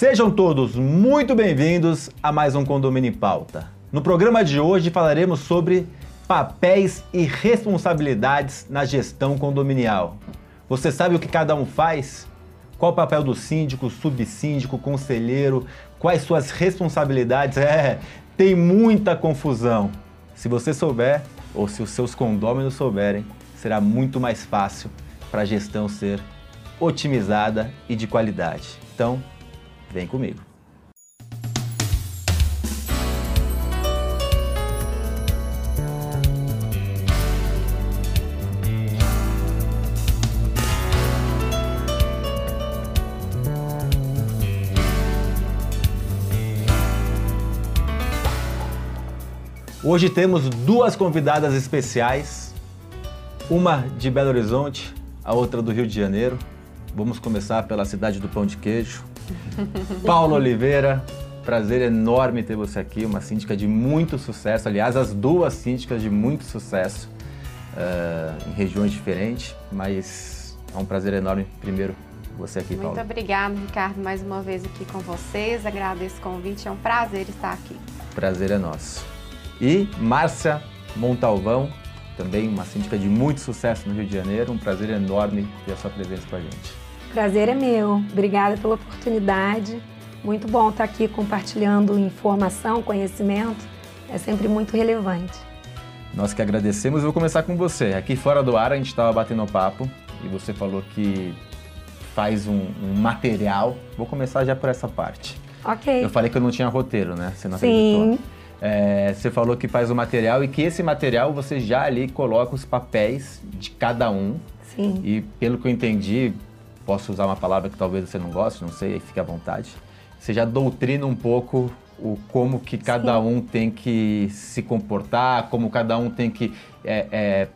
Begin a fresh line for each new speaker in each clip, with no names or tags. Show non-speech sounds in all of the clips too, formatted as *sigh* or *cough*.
Sejam todos muito bem-vindos a mais um Condomínio em Pauta. No programa de hoje falaremos sobre papéis e responsabilidades na gestão condominial. Você sabe o que cada um faz? Qual o papel do síndico, subsíndico, conselheiro? Quais suas responsabilidades? *laughs* É, tem muita confusão. Se você souber, ou se os seus condôminos souberem, será muito mais fácil para a gestão ser otimizada e de qualidade. Então, vem comigo. Hoje temos duas convidadas especiais, uma de Belo Horizonte, a outra do Rio de Janeiro. Vamos começar pela cidade do pão de queijo. *laughs* Paulo Oliveira, prazer enorme ter você aqui, uma síndica de muito sucesso. Aliás, as duas síndicas de muito sucesso uh, em regiões diferentes, mas é um prazer enorme, primeiro, você aqui,
Paulo. Muito obrigada, Ricardo, mais uma vez aqui com vocês. Agradeço o convite, é um prazer estar aqui.
Prazer é nosso. E Márcia Montalvão, também uma síndica de muito sucesso no Rio de Janeiro. Um prazer enorme ter a sua presença com a gente.
Prazer é meu. Obrigada pela oportunidade. Muito bom estar aqui compartilhando informação, conhecimento. É sempre muito relevante.
Nós que agradecemos. Vou começar com você. Aqui fora do ar a gente estava batendo papo e você falou que faz um, um, material. Vou começar já por essa parte.
Ok.
Eu falei que eu não tinha roteiro, né? Você não
Sim.
acreditou. É, você falou que faz o material e que esse material você já ali coloca os papéis de cada um.
Sim.
E pelo que eu entendi, posso usar uma palavra que talvez você não goste, não sei, aí fique à vontade. Você já doutrina um pouco o como que cada Sim. um tem que se comportar, como cada um tem que é, é,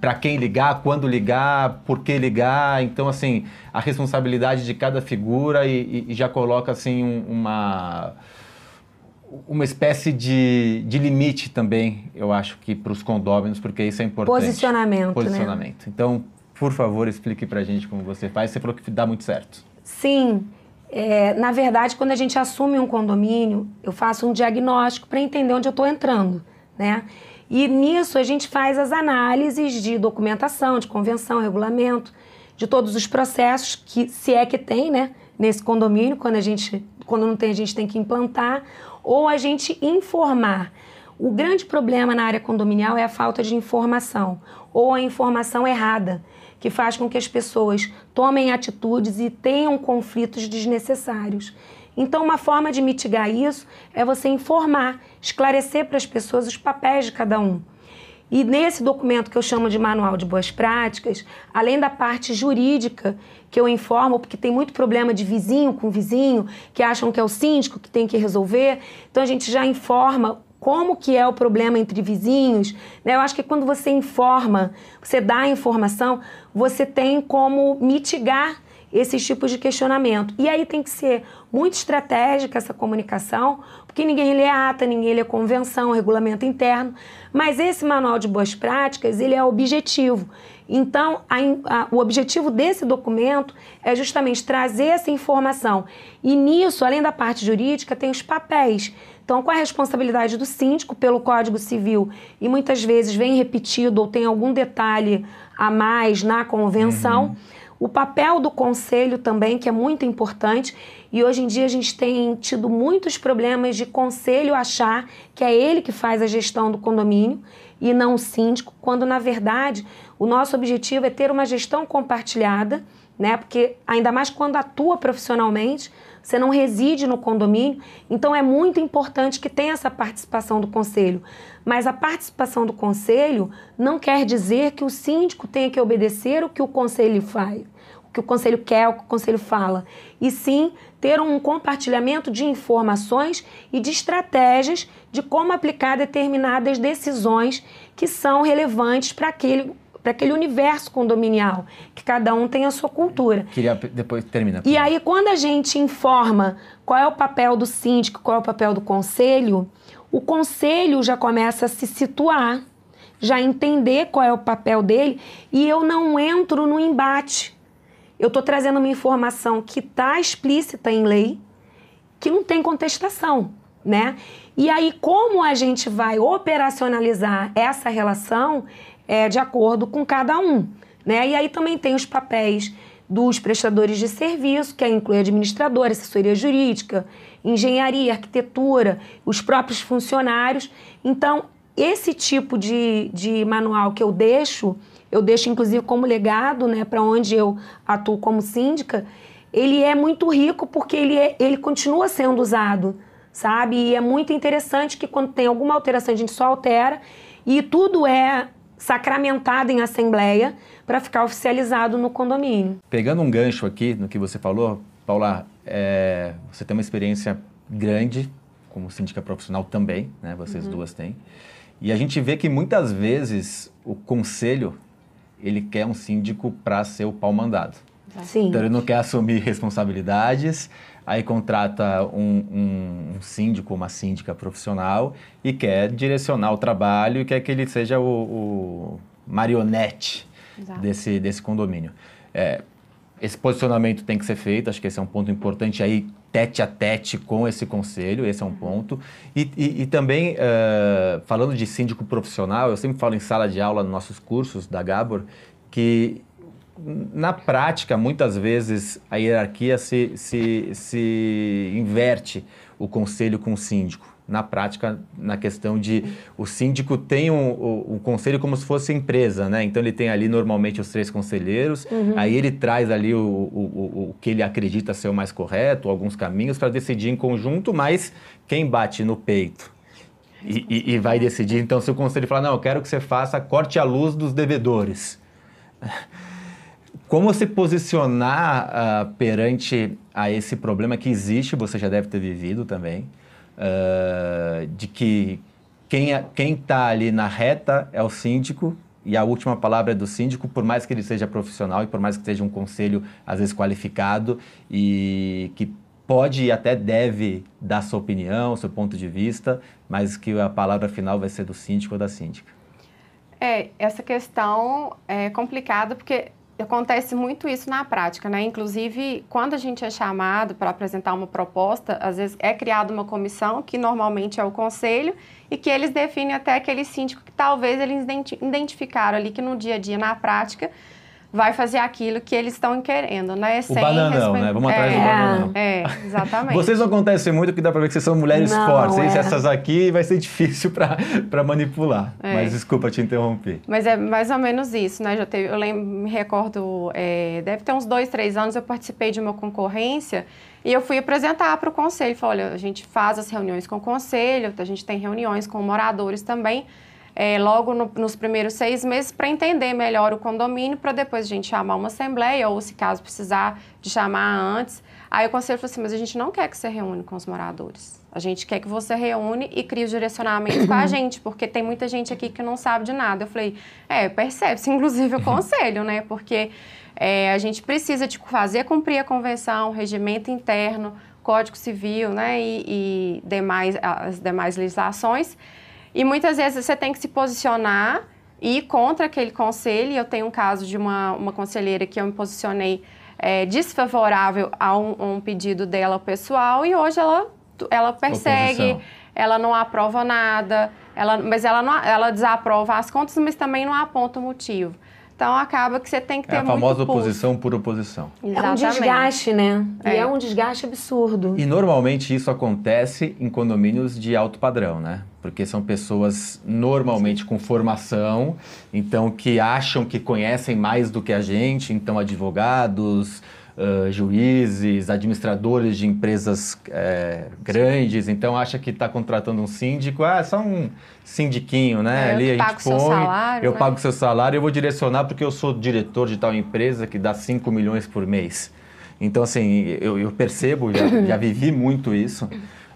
para quem ligar, quando ligar, por que ligar. Então, assim, a responsabilidade de cada figura e, e já coloca assim um, uma uma espécie de, de limite também, eu acho que para os condôminos, porque isso é importante.
Posicionamento,
Posicionamento.
Né?
Então, por favor, explique para a gente como você faz. Você falou que dá muito certo.
Sim. É, na verdade, quando a gente assume um condomínio, eu faço um diagnóstico para entender onde eu estou entrando, né? E nisso a gente faz as análises de documentação, de convenção, regulamento, de todos os processos que, se é que tem, né? Nesse condomínio, quando a gente, quando não tem, a gente tem que implantar ou a gente informar. O grande problema na área condominial é a falta de informação ou a informação errada, que faz com que as pessoas tomem atitudes e tenham conflitos desnecessários. Então, uma forma de mitigar isso é você informar, esclarecer para as pessoas os papéis de cada um. E nesse documento que eu chamo de Manual de Boas Práticas, além da parte jurídica, que eu informo, porque tem muito problema de vizinho com vizinho, que acham que é o síndico que tem que resolver, então a gente já informa como que é o problema entre vizinhos. Né? Eu acho que quando você informa, você dá a informação, você tem como mitigar esses tipos de questionamento. E aí tem que ser muito estratégica essa comunicação, porque ninguém lê ata, ninguém lê convenção, regulamento interno, mas esse manual de boas práticas, ele é objetivo. Então, a, a, o objetivo desse documento é justamente trazer essa informação. E nisso, além da parte jurídica, tem os papéis. Então, qual é a responsabilidade do síndico pelo Código Civil? E muitas vezes vem repetido ou tem algum detalhe a mais na convenção. Uhum. O papel do conselho também, que é muito importante, e hoje em dia a gente tem tido muitos problemas de conselho achar que é ele que faz a gestão do condomínio e não o síndico, quando na verdade o nosso objetivo é ter uma gestão compartilhada, né? Porque ainda mais quando atua profissionalmente, você não reside no condomínio, então é muito importante que tenha essa participação do conselho. Mas a participação do conselho não quer dizer que o síndico tenha que obedecer o que o conselho faz, o que o conselho quer, o que o conselho fala, e sim ter um compartilhamento de informações e de estratégias de como aplicar determinadas decisões que são relevantes para aquele para aquele universo condominial, que cada um tem a sua cultura.
Queria depois terminar.
E aí quando a gente informa qual é o papel do síndico, qual é o papel do conselho, o conselho já começa a se situar, já entender qual é o papel dele e eu não entro no embate. Eu estou trazendo uma informação que está explícita em lei que não tem contestação, né? E aí, como a gente vai operacionalizar essa relação é de acordo com cada um, né? E aí também tem os papéis dos prestadores de serviço, que inclui administrador, assessoria jurídica, engenharia, arquitetura, os próprios funcionários. Então, esse tipo de, de manual que eu deixo, eu deixo inclusive como legado, né, para onde eu atuo como síndica, ele é muito rico porque ele, é, ele continua sendo usado, sabe? E é muito interessante que quando tem alguma alteração a gente só altera e tudo é sacramentado em assembleia para ficar oficializado no condomínio.
Pegando um gancho aqui no que você falou, Paula, é, você tem uma experiência grande como síndica profissional também, né? Vocês uhum. duas têm. E a gente vê que muitas vezes o conselho ele quer um síndico para ser o pau mandado.
Sim.
Então ele não quer assumir *laughs* responsabilidades, aí contrata um, um, um, síndico, uma síndica profissional e quer direcionar o trabalho e quer que ele seja o, o marionete desse, desse condomínio. É, esse posicionamento tem que ser feito, acho que esse é um ponto importante aí, tete a tete com esse conselho, esse é um ponto. E, e, e também, uh, falando de síndico profissional, eu sempre falo em sala de aula nos nossos cursos da Gabor, que na prática, muitas vezes, a hierarquia se, se, se inverte o conselho com o síndico na prática, na questão de o síndico tem um, um, um, conselho como se fosse empresa, né? Então ele tem ali normalmente os três conselheiros, uhum. aí ele traz ali o, o, o, que ele acredita ser o mais correto, alguns caminhos para decidir em conjunto, mas quem bate no peito e, e, e, vai decidir, então se o conselho falar, não, eu quero que você faça corte a luz dos devedores. Como se posicionar uh, perante a esse problema que existe, você já deve ter vivido também, uh, de que quem é, está ali na reta é o síndico e a última palavra é do síndico, por mais que ele seja profissional e por mais que seja um conselho, às vezes, qualificado e que pode e até deve dar sua opinião, seu ponto de vista, mas que a palavra final vai ser do síndico ou da síndica.
É, essa questão é complicada porque acontece muito isso na prática, né? Inclusive, quando a gente é chamado para apresentar uma proposta, às vezes é criada uma comissão, que normalmente é o conselho, e que eles definem até aquele síndico que talvez eles identificaram ali que no dia a dia, na prática, vai fazer aquilo que eles estão querendo, né?
O Sem bananão, respe... né? Vamos atrás é, do bananão.
É, exatamente.
Vocês não acontecem muito, que dá para ver que vocês são mulheres não, fortes. É. Essas aqui vai ser difícil para manipular. É. Mas desculpa te interromper.
Mas é mais ou menos isso, né? Já teve, eu lembro, me recordo, é, deve ter uns dois, três anos, eu participei de uma concorrência e eu fui apresentar para o conselho. Falei, olha, a gente faz as reuniões com o conselho, a gente tem reuniões com moradores também é, logo no, nos primeiros seis meses para entender melhor o condomínio, para depois a gente chamar uma assembleia, ou se caso precisar de chamar antes. Aí o conselho falou assim, mas a gente não quer que você reúne com os moradores. A gente quer que você reúne e crie os direcionamentos com a *coughs* gente, porque tem muita gente aqui que não sabe de nada. Eu falei, é, percebe-se, inclusive o *laughs* conselho, né? Porque é, a gente precisa de fazer cumprir a convenção, regimento interno, Código Civil, né? E, e demais, as demais legislações. E muitas vezes você tem que se posicionar e ir contra aquele conselho. Eu tenho um caso de uma, uma conselheira que eu me posicionei é, desfavorável a um, um, pedido dela pessoal e hoje ela, ela persegue, Oposição. ela não aprova nada, ela, mas ela, não, ela desaprova as contas, mas também não aponta o motivo. Então acaba que você tem que ter
é a famosa oposição por oposição.
Exatamente. É um desgaste, né? É. E é um desgaste absurdo.
E normalmente isso acontece em condomínios de alto padrão, né? Porque são pessoas normalmente com formação, então que acham que conhecem mais do que a gente, então advogados, uh, juízes, administradores de empresas uh, grandes, então acha que está contratando um síndico, ah, é só um sindiquinho, né?
É, Ali a gente põe, salário,
eu né? pago seu salário, eu vou direcionar porque eu sou diretor de tal empresa que dá 5 milhões por mês. Então, assim, eu, eu percebo, já, *coughs* já vivi muito isso.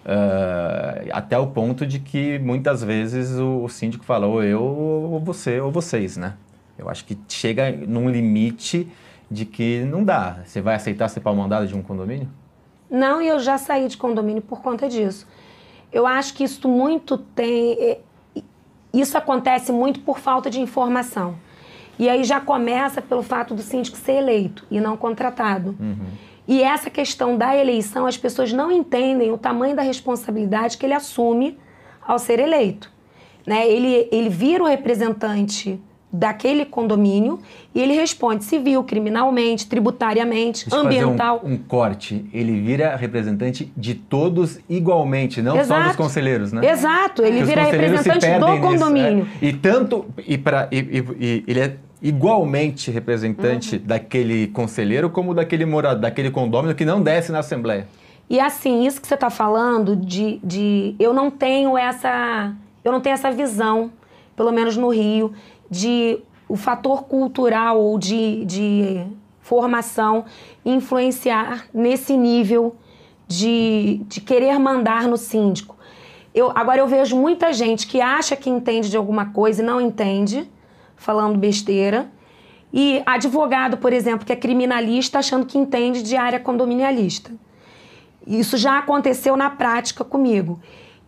Uh, até o ponto de que muitas vezes o, o síndico fala ou eu ou você ou vocês, né? Eu acho que chega num limite de que não dá. Você vai aceitar ser pau mandado de um condomínio?
Não, e eu já saí de condomínio por conta disso. Eu acho que isso muito tem. Isso acontece muito por falta de informação. E aí já começa pelo fato do síndico ser eleito e não contratado. Uhum. E essa questão da eleição, as pessoas não entendem o tamanho da responsabilidade que ele assume ao ser eleito. Né? Ele, ele vira o representante daquele condomínio e ele responde civil, criminalmente, tributariamente,
Deixa
ambiental.
um, um corte. Ele vira representante de todos igualmente, não só
Exato.
dos conselheiros, né?
Exato, ele vira representante do
nisso,
condomínio.
é. E tanto e para e, e- e ele é igualmente representante
Uhum.
daquele conselheiro como daquele morador, daquele condômino que não desce na assembleia.
E assim, isso que você está falando de, de eu não tenho essa eu não tenho essa visão, pelo menos no Rio, de o fator cultural ou de, de formação influenciar nesse nível de, de querer mandar no síndico. Eu, agora eu vejo muita gente que acha que entende de alguma coisa e não entende, falando besteira. E advogado, por exemplo, que é criminalista, achando que entende de área condominialista. Isso já aconteceu na prática comigo.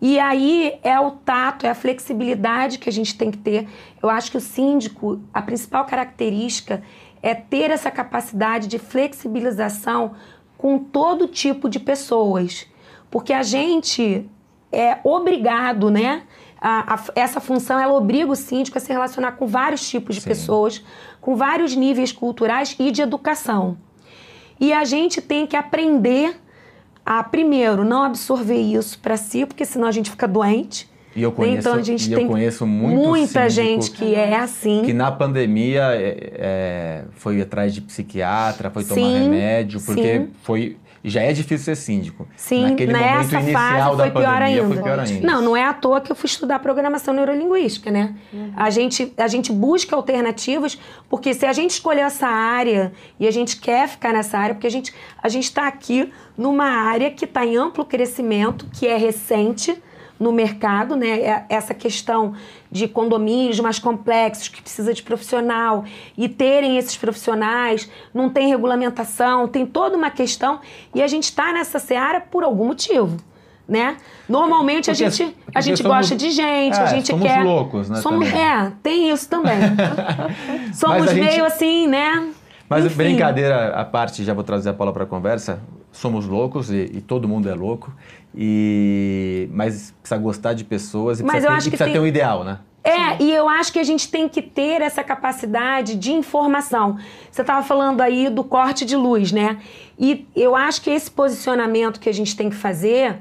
E aí é o tato, é a flexibilidade que a gente tem que ter. Eu acho que o síndico, a principal característica é ter essa capacidade de flexibilização com todo tipo de pessoas. Porque a gente é obrigado, né? A- a- essa função ela obriga o síndico a se relacionar com vários tipos de
Sim.
pessoas, com vários níveis culturais e de educação. E a gente tem que aprender a, primeiro, não absorver isso para si, porque senão a gente fica doente.
E eu
né?
conheço,
então a gente
e
tem
eu conheço muito
muita
síndico
gente que é assim.
que na pandemia é, é, foi atrás de psiquiatra, foi tomar
Sim,
remédio, porque
sim.
foi já é difícil ser síndico.
Sim,
Naquele momento
nessa
inicial
fase
da
foi pior
pandemia
ainda.
foi pior ainda.
Não, não é à toa que eu fui estudar programação neurolinguística, né? A, gente, a gente busca alternativas, porque se a gente escolheu essa área e a gente quer ficar nessa área, porque a gente a está aqui numa área que está em amplo crescimento, que é recente no mercado, né? É- Essa questão de condomínios mais complexos, que precisa de profissional, e terem esses profissionais, não tem regulamentação, tem toda uma questão, e a gente está nessa seara por algum motivo. Né? Normalmente a
Porque-
gente, a gente
somos-
gosta de gente,
É,
a gente
somos
quer.
loucos, né,
Somos,
também.
é, tem isso também. *laughs* somos
a gente-
meio assim, né?
Mas
Enfim.
brincadeira à parte, já vou trazer a Paula para a conversa. Somos loucos e, e todo mundo é louco. E mas precisa gostar de pessoas e
Mas
precisa, ter, e precisa
tem-
ter um ideal, né?
É, e eu acho que a gente tem que ter essa capacidade de informação. Você estava falando aí do corte de luz, né? E eu acho que esse posicionamento que a gente tem que fazer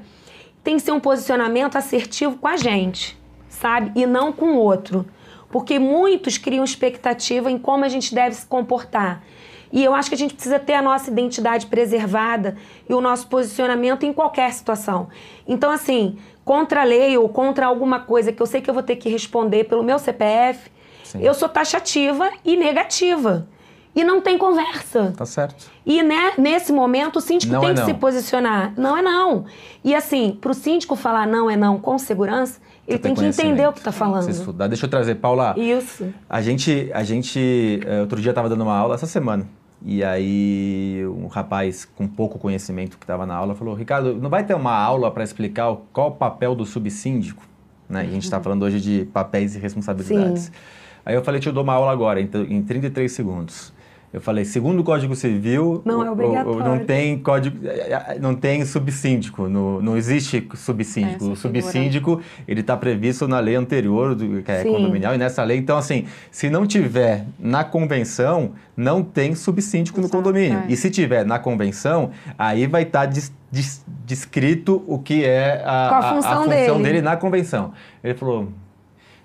tem que ser um posicionamento assertivo com a gente, sabe? E não com o outro. Porque muitos criam expectativa em como a gente deve se comportar. E eu acho que a gente precisa ter a nossa identidade preservada e o nosso posicionamento em qualquer situação. Então, assim, contra a lei ou contra alguma coisa que eu sei que eu vou ter que responder pelo meu CPF,
Sim.
eu sou taxativa e negativa. E não tem conversa.
Tá certo.
E né, nesse momento o síndico
Não
tem
é
que
não.
se posicionar. Não é não. E assim, para o síndico falar não é não com segurança, ele tem que entender o que está falando.
Estudar. Deixa eu trazer, Paula.
Isso.
A gente, a gente, eh, outro dia estava dando uma aula essa semana. E aí um rapaz com pouco conhecimento que estava na aula falou: Ricardo, não vai ter uma aula para explicar qual o papel do subsíndico? Né? E a gente está falando hoje de papéis e responsabilidades.
Sim.
Aí eu falei: te dou uma aula agora, em, em 33 segundos. Eu falei, segundo o Código Civil,
Não é obrigatório.
não tem código, eh, não tem subsíndico, no, não existe subsíndico.
Essa
o subsíndico, ele está previsto na lei anterior, do, que é
Sim.
condominial, e nessa lei. Então, assim, se não tiver na convenção, não tem subsíndico no
Exato,
condomínio.
é.
E se tiver na convenção, aí vai estar descrito o que é a,
Qual a função
função
dele.
dele na convenção. Ele falou.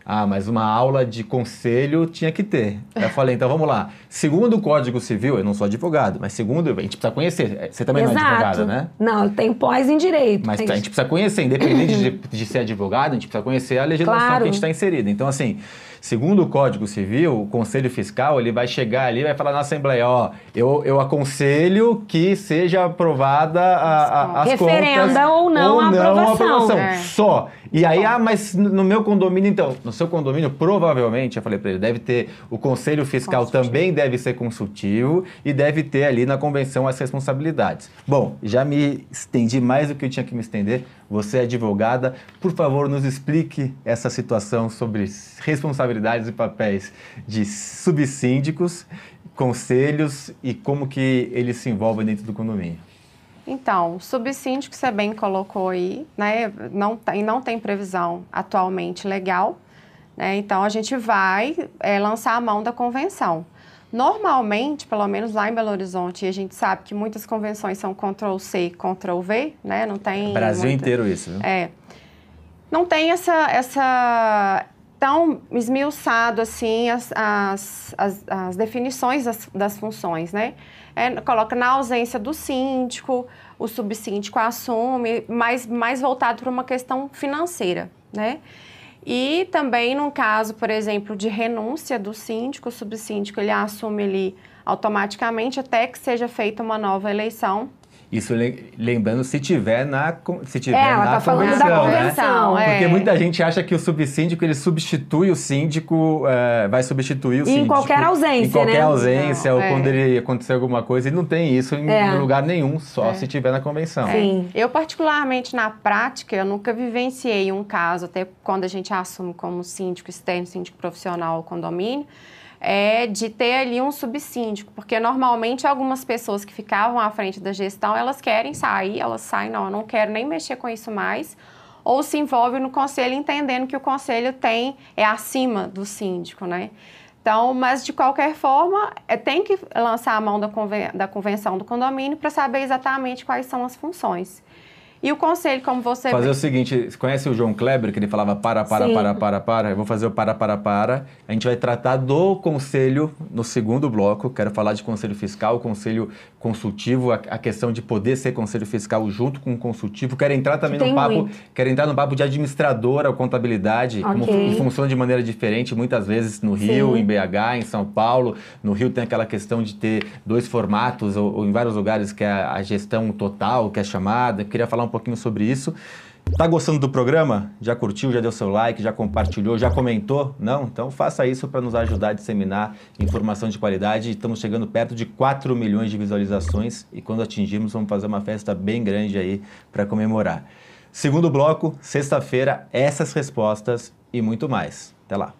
Ah, mas uma aula de conselho tinha que ter. Eu *laughs* falei, então vamos lá. Segundo o Código Civil, eu não sou advogado, mas segundo, a gente precisa conhecer. Você também não é advogada, né?
Não, eu tenho pós em direito.
Mas a gente precisa conhecer, independente de, de ser advogado, a gente precisa conhecer a legislação
Claro.
que a gente está inserida. Então, assim, segundo o Código Civil, o Conselho Fiscal ele vai chegar ali e vai falar na Assembleia, ó, eu, eu aconselho que seja aprovada a, a, as
Referenda
contas
ou não a aprovação.
aprovação.
É.
Só. E aí, ah, mas no meu condomínio, então, no seu condomínio, provavelmente, eu falei para ele, deve ter o conselho fiscal também deve ser consultivo e deve ter ali na convenção as responsabilidades. Bom, já me estendi mais do que eu tinha que me estender. Você é advogada, por favor, nos explique essa situação sobre responsabilidades e papéis de subsíndicos, conselhos e como que eles se envolvem dentro do condomínio.
Então, subsíndico você bem colocou aí, né? Não tem, não tem previsão atualmente legal, né? Então a gente vai é, lançar a mão da convenção. Normalmente, pelo menos lá em Belo Horizonte, a gente sabe que muitas convenções são Ctrl C, Ctrl V, né? Não tem.
Brasil muita... inteiro isso, viu?
É. Não tem essa, essa tão esmiuçado assim as, as, as, as definições das, das funções, né? é, coloca na ausência do síndico, o subsíndico assume, mas mais voltado para uma questão financeira, né? E também no caso, por exemplo, de renúncia do síndico, o subsíndico ele assume ali automaticamente até que seja feita uma nova eleição
isso lembrando se tiver na, se tiver é,
ela
na
tá convenção, da convenção,
né? é. Porque muita gente acha que o subsíndico ele substitui o síndico, é, vai substituir o síndico.
Em qualquer ausência,
Em qualquer
né?
ausência, não, ou é. quando ele acontecer alguma coisa, ele não tem isso em é. lugar nenhum, só é. se tiver na convenção.
Sim. Eu, particularmente, na prática, eu nunca vivenciei um caso, até quando a gente assume como síndico externo, síndico profissional, condomínio, é de ter ali um subsíndico, porque normalmente algumas pessoas que ficavam à frente da gestão, elas querem sair, elas saem, não, eu não quero nem mexer com isso mais, ou se envolve no conselho entendendo que o conselho tem, é acima do síndico, né? Então, mas de qualquer forma, é, tem que lançar a mão da, conven da convenção do condomínio para saber exatamente quais são as funções. E o conselho, como você...
Fazer o seguinte, conhece o João Kleber, que ele falava para, para, Sim. para, para, para? Eu vou fazer o para, para, para. A gente vai tratar do conselho no segundo bloco. Quero falar de conselho fiscal, conselho consultivo, a, a questão de poder ser conselho fiscal junto com o consultivo. Quero entrar também no papo, muito. quero entrar no papo de administradora ou contabilidade, okay. como funciona de maneira diferente, muitas vezes no Rio, Sim. em BH, em São Paulo. No Rio tem aquela questão de ter dois formatos, ou, ou em vários lugares, que é a gestão total, que é chamada. Eu queria falar um um pouquinho sobre isso. Tá gostando do programa? Já curtiu, já deu seu like, já compartilhou, já comentou? Não? Então faça isso para nos ajudar a disseminar informação de qualidade. Estamos chegando perto de 4 milhões de visualizações e quando atingirmos vamos fazer uma festa bem grande aí para comemorar. Segundo bloco, sexta-feira, essas respostas e muito mais. Até lá.